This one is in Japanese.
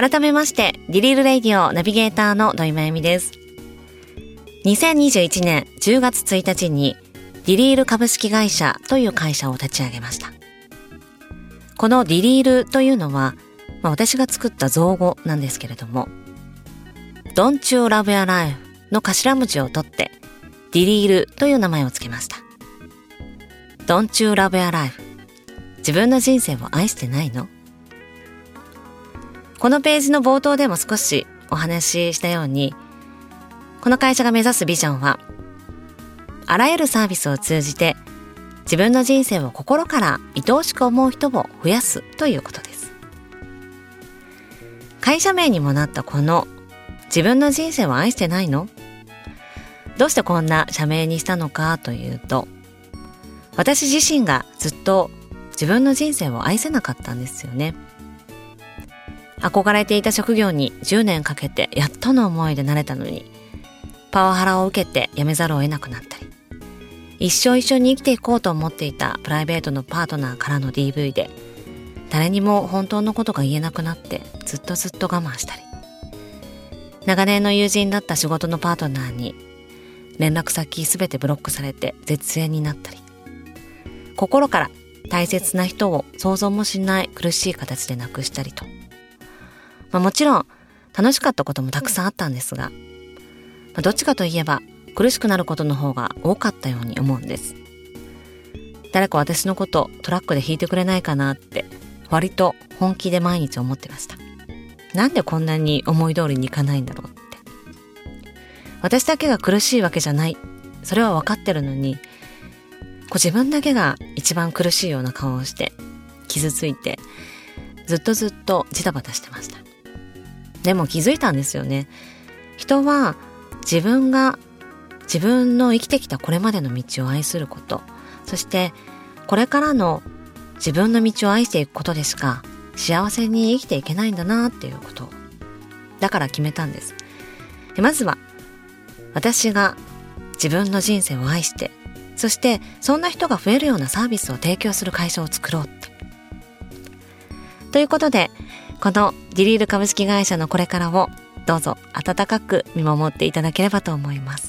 改めまして、ディリールレイディオナビゲーターの土井まゆみです。2021年10月1日に、ディリール株式会社という会社を立ち上げました。このディリールというのは、まあ、私が作った造語なんですけれども、Don't You Love Your Life の頭文字を取って、ディリールという名前を付けました。Don't You Love Your Life 自分の人生を愛してないの？このページの冒頭でも少しお話ししたように、この会社が目指すビジョンは、あらゆるサービスを通じて自分の人生を心から愛おしく思う人を増やすということです。会社名にもなったこの自分の人生を愛してないの？どうしてこんな社名にしたのかというと、私自身がずっと自分の人生を愛せなかったんですよね。憧れていた職業に10年かけてやっとの思いでなれたのに、パワハラを受けて辞めざるを得なくなったり、一生一緒に生きていこうと思っていたプライベートのパートナーからの DV で、誰にも本当のことが言えなくなってずっとずっと我慢したり、長年の友人だった仕事のパートナーに連絡先すべてブロックされて絶縁になったり、心から大切な人を想像もしない苦しい形で亡くしたりと、まあ、もちろん楽しかったこともたくさんあったんですが、まあ、どっちかといえば苦しくなることの方が多かったように思うんです。誰か私のことトラックで引いてくれないかなって割と本気で毎日思ってました。なんでこんなに思い通りにいかないんだろうって。私だけが苦しいわけじゃない。それは分かってるのに、こう自分だけが一番苦しいような顔をして傷ついてずっとずっとジタバタしてました。でも気づいたんですよね。人は自分が自分の生きてきたこれまでの道を愛すること、そしてこれからの自分の道を愛していくことでしか幸せに生きていけないんだなっていうこと。だから決めたんです。でまずは私が自分の人生を愛して、そしてそんな人が増えるようなサービスを提供する会社を作ろうって。ということで、このディリール株式会社のこれからをどうぞ温かく見守っていただければと思います。